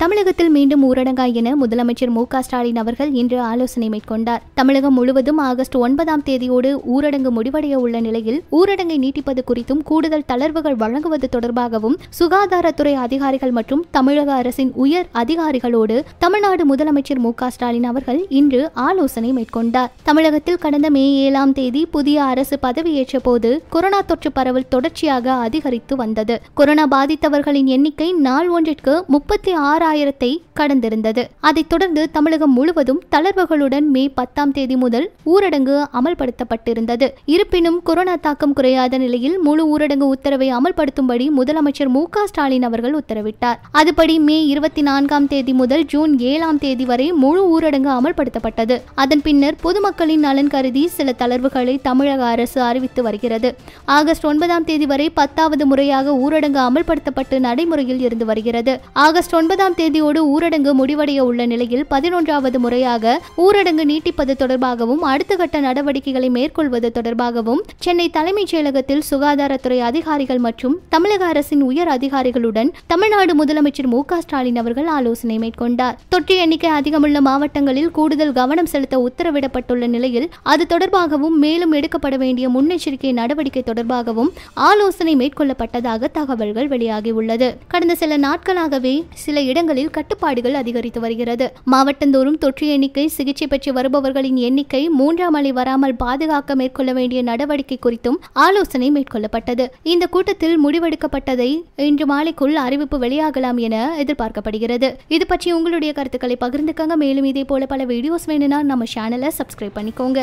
தமிழகத்தில் மீண்டும் ஊரடங்கா என முதலமைச்சர் மு ஸ்டாலின் அவர்கள் இன்று ஆலோசனை மேற்கொண்டார். தமிழகம் முழுவதும் ஆகஸ்ட் ஒன்பதாம் தேதியோடு ஊரடங்கு முடிவடைய உள்ள நிலையில் ஊரடங்கை நீட்டிப்பது குறித்தும் கூடுதல் தளர்வுகள் வழங்குவது தொடர்பாகவும் சுகாதாரத்துறை அதிகாரிகள் மற்றும் தமிழக அரசின் உயர் அதிகாரிகளோடு தமிழ்நாடு முதலமைச்சர் மு ஸ்டாலின் அவர்கள் இன்று ஆலோசனை மேற்கொண்டார். தமிழகத்தில் கடந்த மே ஏழாம் தேதி புதிய அரசு பதவியேற்ற போது கொரோனா தொற்று பரவல் தொடர்ச்சியாக அதிகரித்து வந்தது. கொரோனா பாதித்தவர்களின் எண்ணிக்கை நாள் ஒன்றிற்கு முப்பத்தி ஆறு ஆறாயிரத்தை கடந்திருந்தது. அதைத் தொடர்ந்து தமிழகம் முழுவதும் தளர்வுகளுடன் மே பத்தாம் தேதி முதல் ஊரடங்கு அமல்படுத்தப்பட்டிருந்தது. இருப்பினும் கொரோனா தாக்கம் குறையாத நிலையில் முழு ஊரடங்கு உத்தரவை அமல்படுத்தும்படி முதலமைச்சர் மு ஸ்டாலின் அவர்கள் உத்தரவிட்டார். அதுபடி மே இருபத்தி நான்காம் தேதி முதல் ஜூன் ஏழாம் தேதி வரை முழு ஊரடங்கு அமல்படுத்தப்பட்டது. அதன் பின்னர் பொதுமக்களின் நலன் கருதி சில தளர்வுகளை தமிழக அரசு அறிவித்து வருகிறது. ஆகஸ்ட் ஒன்பதாம் தேதி வரை பத்தாவது முறையாக ஊரடங்கு அமல்படுத்தப்பட்டு நடைமுறையில் இருந்து வருகிறது. ஆகஸ்ட் ஒன்பதாம் தேதியோடு ஊரடங்கு முடிவடைய உள்ள நிலையில் பதினொன்றாவது முறையாக ஊரடங்கு நீட்டிப்பது தொடர்பாகவும் அடுத்த கட்ட நடவடிக்கைகளை மேற்கொள்வது தொடர்பாகவும் சென்னை தலைமைச் செயலகத்தில் சுகாதாரத்துறை அதிகாரிகள் மற்றும் தமிழக அரசின் உயர் அதிகாரிகளுடன் தமிழ்நாடு முதலமைச்சர் மு ஸ்டாலின் அவர்கள் ஆலோசனை மேற்கொண்டார். தொற்று எண்ணிக்கை அதிகமுள்ள மாவட்டங்களில் கூடுதல் கவனம் செலுத்த உத்தரவிடப்பட்டுள்ள நிலையில் அது தொடர்பாகவும் மேலும் எடுக்கப்பட வேண்டிய முன்னெச்சரிக்கை நடவடிக்கை தொடர்பாகவும் ஆலோசனை மேற்கொள்ளப்பட்டதாக தகவல்கள் வெளியாகியுள்ளது. கடந்த சில நாட்களாகவே சில இடங்கள் இடங்களில் கட்டுப்பாடுகள் அதிகரித்து வருகிறது. மாவட்டந்தோறும் தொற்று எண்ணிக்கை சிகிச்சை பெற்று வருபவர்களின் எண்ணிக்கை மூன்றாம் அலை வராமல் பாதுகாக்க மேற்கொள்ள வேண்டிய நடவடிக்கை குறித்தும் ஆலோசனை மேற்கொள்ளப்பட்டது. இந்த கூட்டத்தில் முடிவெடுக்கப்பட்டதை இன்று மாலைக்குள் அறிவிப்பு வெளியாகலாம் என எதிர்பார்க்கப்படுகிறது. இது பற்றி உங்களுடைய கருத்துக்களை பகிர்ந்துக்கங்க. மேலும் இதே போல பல வீடியோஸ் வேணும்னா நம்ம சேனலை சப்ஸ்கிரைப் பண்ணிக்கோங்க.